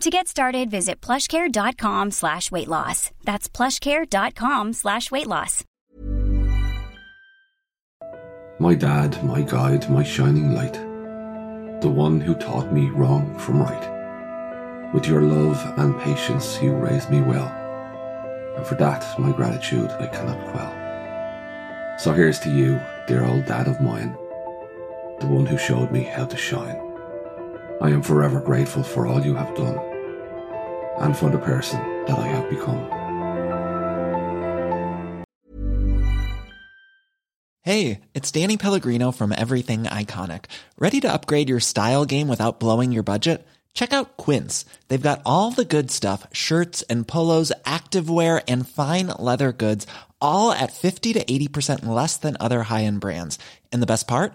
To get started, visit plushcare.com slash weight loss. That's plushcare.com slash weight loss. My dad, my guide, my shining light. The one who taught me wrong from right. With your love and patience, you raised me well. And for that, my gratitude I cannot quell. So here's to you, dear old dad of mine. The one who showed me how to shine. I am forever grateful for all you have done and for the person that I have become. Hey, it's Danny Pellegrino from Everything Iconic. Ready to upgrade your style game without blowing your budget? Check out Quince. They've got all the good stuff shirts and polos, activewear, and fine leather goods, all at 50 to 80% less than other high end brands. And the best part?